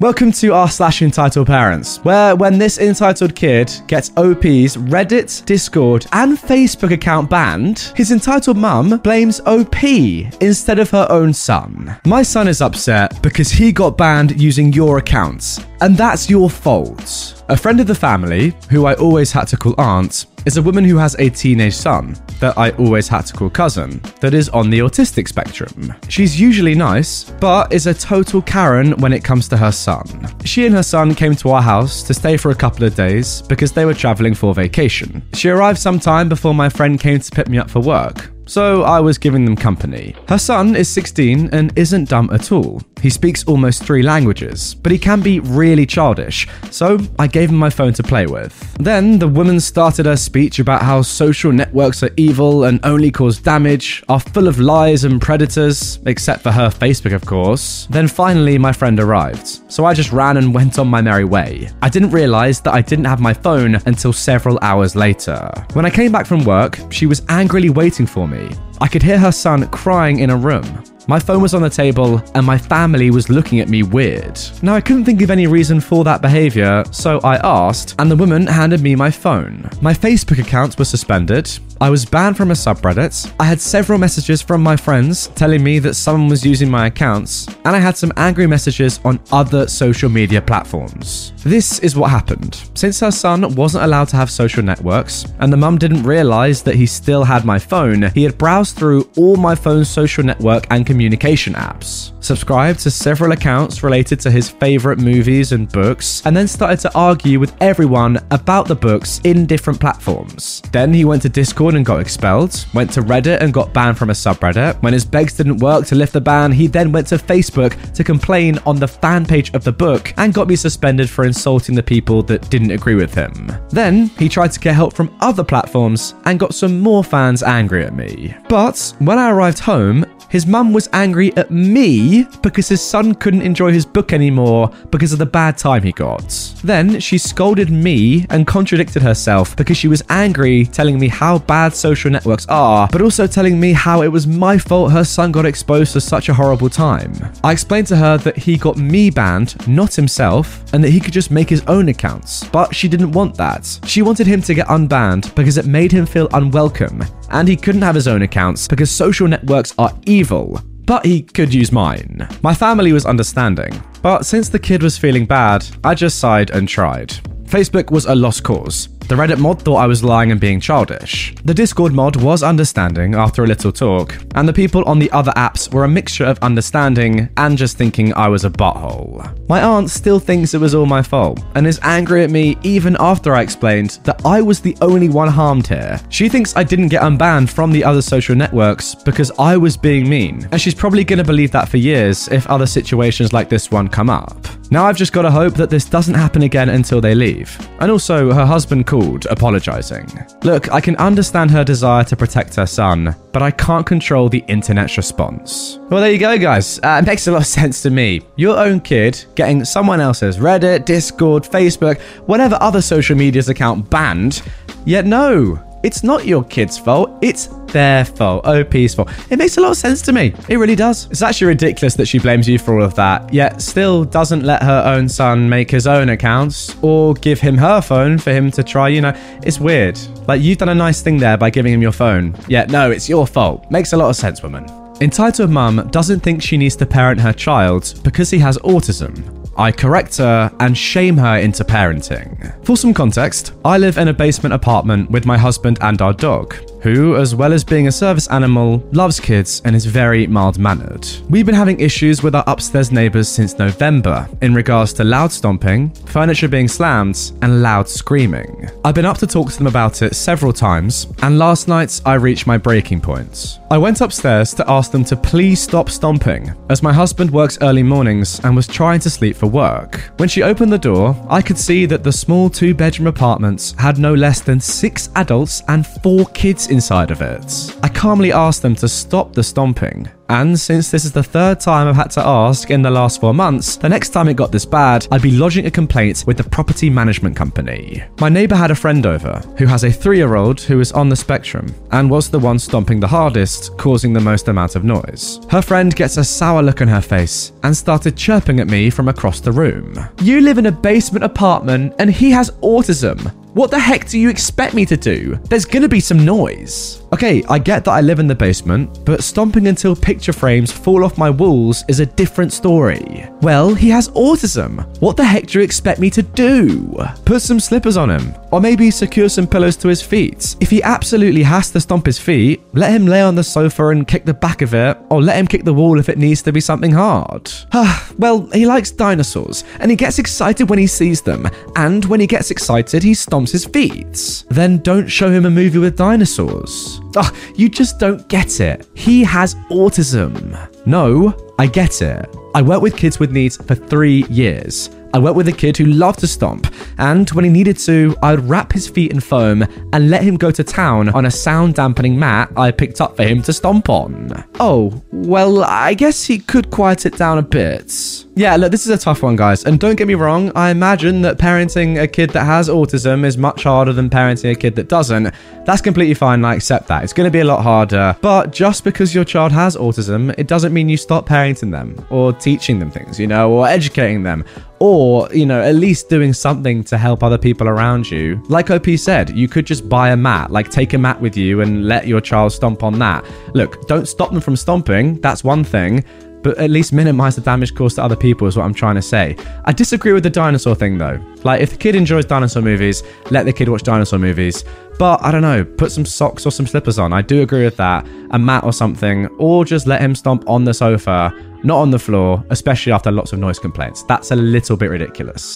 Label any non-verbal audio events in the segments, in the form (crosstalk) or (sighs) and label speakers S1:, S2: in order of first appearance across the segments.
S1: Welcome to our slash entitled parents, where when this entitled kid gets OP's Reddit, Discord, and Facebook account banned, his entitled mum blames OP instead of her own son. My son is upset because he got banned using your accounts, and that's your fault. A friend of the family, who I always had to call aunt, is a woman who has a teenage son that I always had to call cousin that is on the autistic spectrum. She's usually nice, but is a total Karen when it comes to her son. She and her son came to our house to stay for a couple of days because they were traveling for vacation. She arrived sometime before my friend came to pick me up for work so I was giving them company. Her son is 16 and isn't dumb at all. He speaks almost three languages, but he can be really childish, so I gave him my phone to play with. Then the woman started her speech about how social networks are evil and only cause damage, are full of lies and predators, except for her Facebook, of course. Then finally, my friend arrived, so I just ran and went on my merry way. I didn't realize that I didn't have my phone until several hours later. When I came back from work, she was angrily waiting for me I could hear her son crying in a room. My phone was on the table and my family was looking at me weird. Now, I couldn't think of any reason for that behavior, so I asked, and the woman handed me my phone. My Facebook account was suspended. I was banned from a subreddit. I had several messages from my friends telling me that someone was using my accounts, and I had some angry messages on other social media platforms. This is what happened. Since her son wasn't allowed to have social networks, and the mum didn't realize that he still had my phone, he had browsed through all my phone's social network and communication apps, subscribed to several accounts related to his favorite movies and books, and then started to argue with everyone about the books in different platforms. Then he went to Discord and got expelled, went to Reddit and got banned from a subreddit. When his begs didn't work to lift the ban, he then went to Facebook to complain on the fan page of the book and got me suspended for insulting the people that didn't agree with him. Then he tried to get help from other platforms and got some more fans angry at me. But when I arrived home, his mum was angry at me because his son couldn't enjoy his book anymore because of the bad time he got. Then she scolded me and contradicted herself because she was angry, telling me how bad social networks are, but also telling me how it was my fault her son got exposed to such a horrible time. I explained to her that he got me banned, not himself, and that he could just make his own accounts, but she didn't want that. She wanted him to get unbanned because it made him feel unwelcome, and he couldn't have his own accounts because social networks are evil. But he could use mine. My family was understanding, but since the kid was feeling bad, I just sighed and tried. Facebook was a lost cause. The Reddit mod thought I was lying and being childish. The Discord mod was understanding after a little talk, and the people on the other apps were a mixture of understanding and just thinking I was a butthole. My aunt still thinks it was all my fault and is angry at me even after I explained that I was the only one harmed here. She thinks I didn't get unbanned from the other social networks because I was being mean, and she's probably gonna believe that for years if other situations like this one come up. Now I've just got to hope that this doesn't happen again until they leave. And also, her husband called, apologising. Look, I can understand her desire to protect her son, but I can't control the internet's response. Well, there you go, guys. Uh, it makes a lot of sense to me. Your own kid getting someone else's Reddit, Discord, Facebook, whatever other social media's account banned, yet no, it's not your kid's fault, it's their fault. Oh, OP's fault. It makes a lot of sense to me. It really does. It's actually ridiculous that she blames you for all of that, yet still doesn't let her own son make his own accounts or give him her phone for him to try. You know, it's weird. Like, you've done a nice thing there by giving him your phone. Yet, no, it's your fault. Makes a lot of sense, woman. Entitled mum doesn't think she needs to parent her child because he has autism. I correct her and shame her into parenting. For some context, I live in a basement apartment with my husband and our dog. Who, as well as being a service animal, loves kids and is very mild mannered. We've been having issues with our upstairs neighbours since November in regards to loud stomping, furniture being slammed, and loud screaming. I've been up to talk to them about it several times, and last night I reached my breaking point. I went upstairs to ask them to please stop stomping, as my husband works early mornings and was trying to sleep for work. When she opened the door, I could see that the small two bedroom apartments had no less than six adults and four kids inside of it. I calmly asked them to stop the stomping, and since this is the third time I've had to ask in the last four months, the next time it got this bad, I'd be lodging a complaint with the property management company. My neighbour had a friend over who has a three year old who is on the spectrum and was the one stomping the hardest, causing the most amount of noise. Her friend gets a sour look on her face and started chirping at me from across the room. You live in a basement apartment and he has autism. What the heck do you expect me to do? There's gonna be some noise. Okay, I get that I live in the basement, but stomping until picture frames fall off my walls is a different story. Well, he has autism. What the heck do you expect me to do? Put some slippers on him, or maybe secure some pillows to his feet. If he absolutely has to stomp his feet, let him lay on the sofa and kick the back of it, or let him kick the wall if it needs to be something hard. (sighs) well, he likes dinosaurs, and he gets excited when he sees them, and when he gets excited, he stomps his feet. Then don't show him a movie with dinosaurs. Oh, you just don't get it. He has autism. No, I get it. I worked with kids with needs for three years. I worked with a kid who loved to stomp, and when he needed to, I would wrap his feet in foam and let him go to town on a sound dampening mat I picked up for him to stomp on. Oh, well, I guess he could quiet it down a bit. Yeah, look, this is a tough one, guys. And don't get me wrong, I imagine that parenting a kid that has autism is much harder than parenting a kid that doesn't. That's completely fine, I accept that. It's going to be a lot harder. But just because your child has autism, it doesn't mean you stop parenting them or teaching them things, you know, or educating them or you know at least doing something to help other people around you like op said you could just buy a mat like take a mat with you and let your child stomp on that look don't stop them from stomping that's one thing but at least minimize the damage caused to other people is what I'm trying to say. I disagree with the dinosaur thing though. Like, if the kid enjoys dinosaur movies, let the kid watch dinosaur movies. But I don't know, put some socks or some slippers on. I do agree with that. A mat or something, or just let him stomp on the sofa, not on the floor, especially after lots of noise complaints. That's a little bit ridiculous.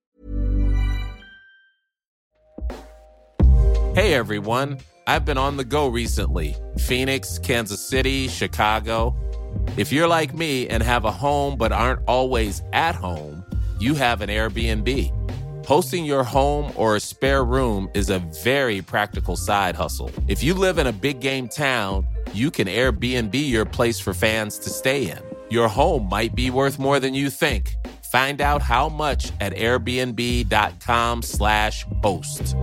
S2: Hey everyone, I've been on the go recently Phoenix, Kansas City, Chicago. If you're like me and have a home but aren't always at home, you have an Airbnb. Hosting your home or a spare room is a very practical side hustle. If you live in a big game town, you can Airbnb your place for fans to stay in. Your home might be worth more than you think. Find out how much at airbnb.com/slash host.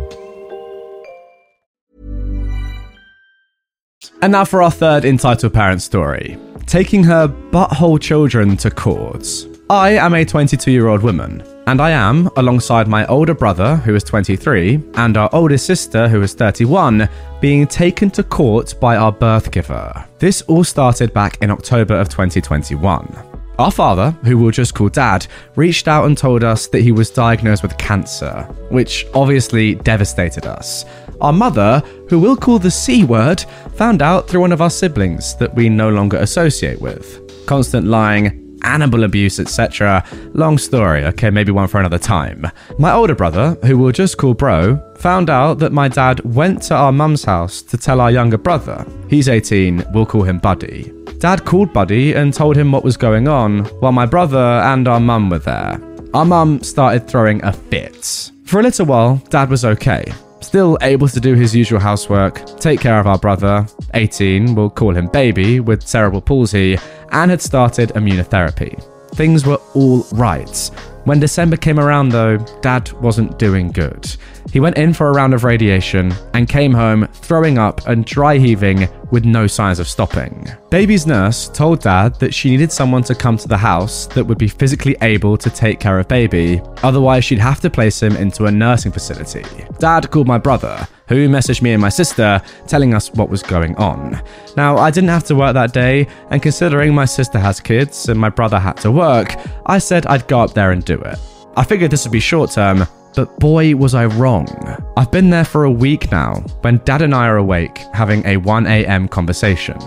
S1: And now for our third entitled parent story taking her butthole children to court. I am a 22 year old woman, and I am, alongside my older brother, who is 23, and our oldest sister, who is 31, being taken to court by our birth giver. This all started back in October of 2021. Our father, who we'll just call Dad, reached out and told us that he was diagnosed with cancer, which obviously devastated us. Our mother, who we'll call the C word, found out through one of our siblings that we no longer associate with. Constant lying, animal abuse, etc. Long story, okay, maybe one for another time. My older brother, who we'll just call Bro, found out that my dad went to our mum's house to tell our younger brother. He's 18, we'll call him Buddy. Dad called Buddy and told him what was going on, while my brother and our mum were there. Our mum started throwing a fit. For a little while, Dad was okay still able to do his usual housework, take care of our brother, 18, we'll call him baby, with cerebral palsy, and had started immunotherapy. Things were all right. When December came around, though, Dad wasn't doing good. He went in for a round of radiation and came home throwing up and dry heaving with no signs of stopping. Baby's nurse told Dad that she needed someone to come to the house that would be physically able to take care of baby, otherwise, she'd have to place him into a nursing facility. Dad called my brother, who messaged me and my sister telling us what was going on. Now, I didn't have to work that day, and considering my sister has kids and my brother had to work, I said I'd go up there and do it. I figured this would be short term, But boy, was I wrong. I've been there for a week now when dad and I are awake having a 1am conversation.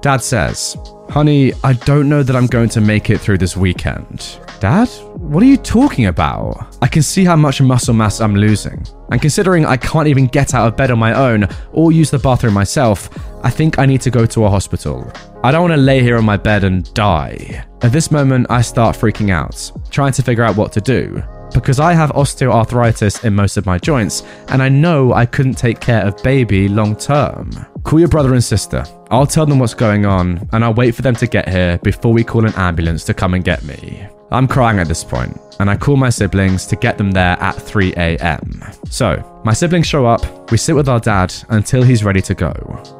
S1: Dad says, Honey, I don't know that I'm going to make it through this weekend. Dad, what are you talking about? I can see how much muscle mass I'm losing. And considering I can't even get out of bed on my own or use the bathroom myself, I think I need to go to a hospital. I don't want to lay here on my bed and die. At this moment, I start freaking out, trying to figure out what to do because I have osteoarthritis in most of my joints, and I know I couldn't take care of baby long term. Call your brother and sister. I'll tell them what's going on, and I'll wait for them to get here before we call an ambulance to come and get me. I'm crying at this point, and I call my siblings to get them there at 3 a.m. So, my siblings show up, we sit with our dad until he's ready to go.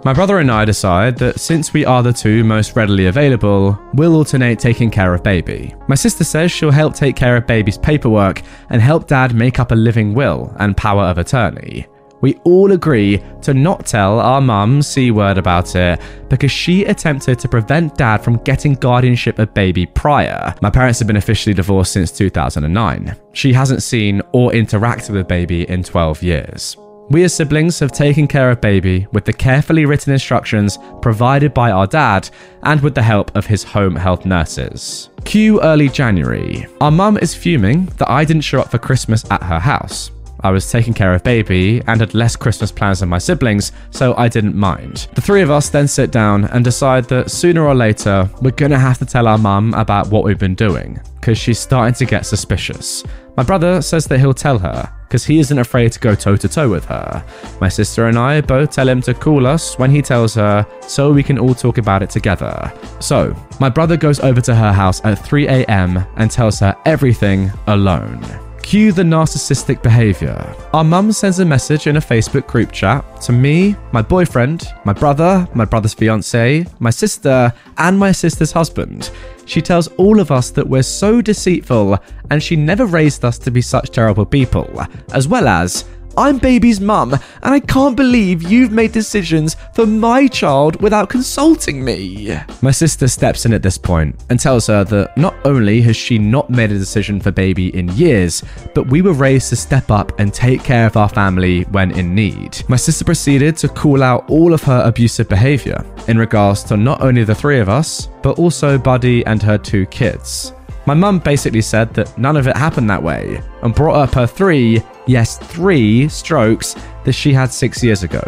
S1: My brother and I decide that since we are the two most readily available, we'll alternate taking care of baby. My sister says she'll help take care of baby's paperwork and help dad make up a living will and power of attorney we all agree to not tell our mum C word about it because she attempted to prevent dad from getting guardianship of baby prior. My parents have been officially divorced since 2009. She hasn't seen or interacted with baby in 12 years. We as siblings have taken care of baby with the carefully written instructions provided by our dad and with the help of his home health nurses. Cue early January. Our mum is fuming that I didn't show up for Christmas at her house. I was taking care of baby and had less Christmas plans than my siblings, so I didn't mind. The three of us then sit down and decide that sooner or later, we're gonna have to tell our mum about what we've been doing, because she's starting to get suspicious. My brother says that he'll tell her, because he isn't afraid to go toe to toe with her. My sister and I both tell him to call us when he tells her, so we can all talk about it together. So, my brother goes over to her house at 3 am and tells her everything alone. Cue the narcissistic behavior. Our mum sends a message in a Facebook group chat to me, my boyfriend, my brother, my brother's fiance, my sister, and my sister's husband. She tells all of us that we're so deceitful and she never raised us to be such terrible people, as well as I'm baby's mum, and I can't believe you've made decisions for my child without consulting me. My sister steps in at this point and tells her that not only has she not made a decision for baby in years, but we were raised to step up and take care of our family when in need. My sister proceeded to call out all of her abusive behavior in regards to not only the three of us, but also Buddy and her two kids. My mum basically said that none of it happened that way and brought up her three, yes, three strokes that she had six years ago.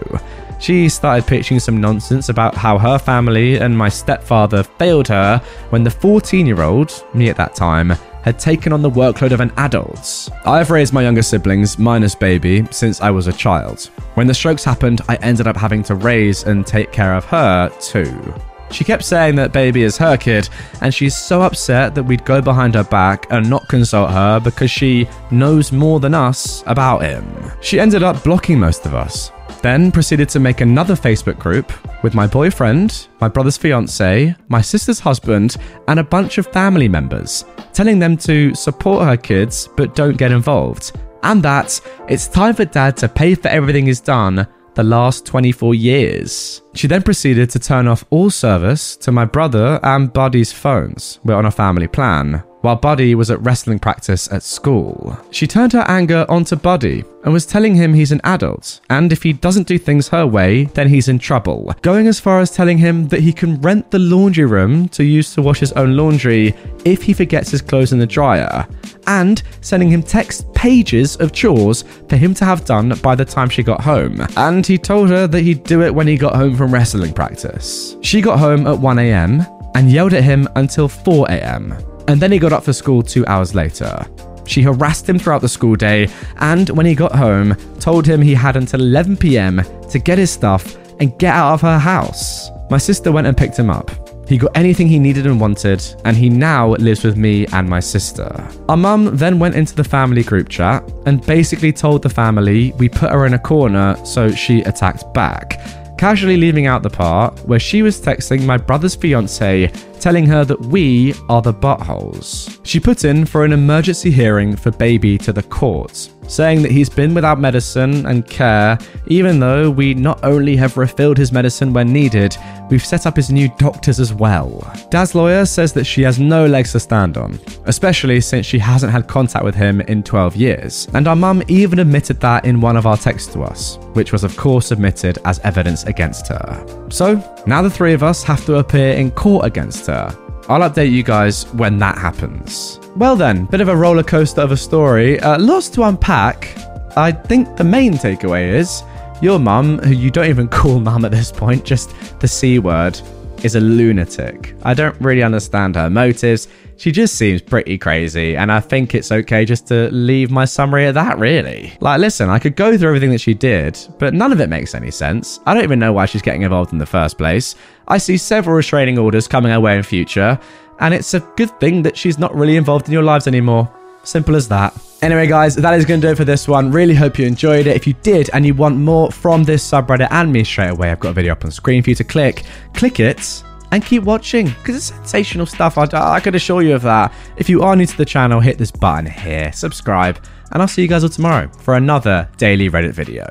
S1: She started pitching some nonsense about how her family and my stepfather failed her when the 14 year old, me at that time, had taken on the workload of an adult. I've raised my younger siblings, minus baby, since I was a child. When the strokes happened, I ended up having to raise and take care of her too. She kept saying that baby is her kid, and she's so upset that we'd go behind her back and not consult her because she knows more than us about him. She ended up blocking most of us, then proceeded to make another Facebook group with my boyfriend, my brother's fiance, my sister's husband, and a bunch of family members, telling them to support her kids but don't get involved. And that it's time for dad to pay for everything he's done the last 24 years. She then proceeded to turn off all service to my brother and Buddy's phones. We're on a family plan while Buddy was at wrestling practice at school. She turned her anger onto Buddy and was telling him he's an adult, and if he doesn't do things her way, then he's in trouble. Going as far as telling him that he can rent the laundry room to use to wash his own laundry if he forgets his clothes in the dryer, and sending him text pages of chores for him to have done by the time she got home. And he told her that he'd do it when he got home from wrestling practice. She got home at 1am and yelled at him until 4am and then he got up for school two hours later. She harassed him throughout the school day, and when he got home, told him he had until 11 pm to get his stuff and get out of her house. My sister went and picked him up. He got anything he needed and wanted, and he now lives with me and my sister. Our mum then went into the family group chat and basically told the family we put her in a corner, so she attacked back casually leaving out the part where she was texting my brother's fiance telling her that we are the buttholes. She put in for an emergency hearing for baby to the court, saying that he's been without medicine and care, even though we not only have refilled his medicine when needed, we've set up his new doctors as well. Dad's lawyer says that she has no legs to stand on, especially since she hasn't had contact with him in 12 years. And our mum even admitted that in one of our texts to us, which was, of course, submitted as evidence against her. So, now the three of us have to appear in court against her. I'll update you guys when that happens. Well, then, bit of a roller coaster of a story. Uh, lots to unpack. I think the main takeaway is your mum, who you don't even (laughs) call mum at this point, just the C word, is a lunatic. I don't really understand her motives. She just seems pretty crazy, and I think it's okay just to leave my summary at that, really. Like, listen, I could go through everything that she did, but none of it makes any sense. I don't even know why she's getting involved in the first place. I see several restraining orders coming her way in future, and it's a good thing that she's not really involved in your lives anymore. Simple as that. Anyway, guys, that is going to do it for this one. Really hope you enjoyed it. If you did and you want more from this subreddit and me straight away, I've got a video up on screen for you to click. Click it and keep watching because it's sensational stuff. I, I could assure you of that. If you are new to the channel, hit this button here, subscribe, and I'll see you guys all tomorrow for another daily Reddit video.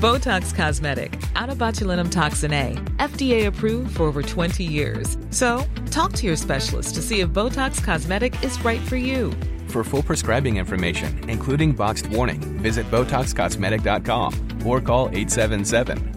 S3: Botox Cosmetic, onabotulinumtoxinA, FDA approved for over 20 years. So, talk to your specialist to see if Botox Cosmetic is right for you.
S4: For full prescribing information, including boxed warning, visit BotoxCosmetic.com or call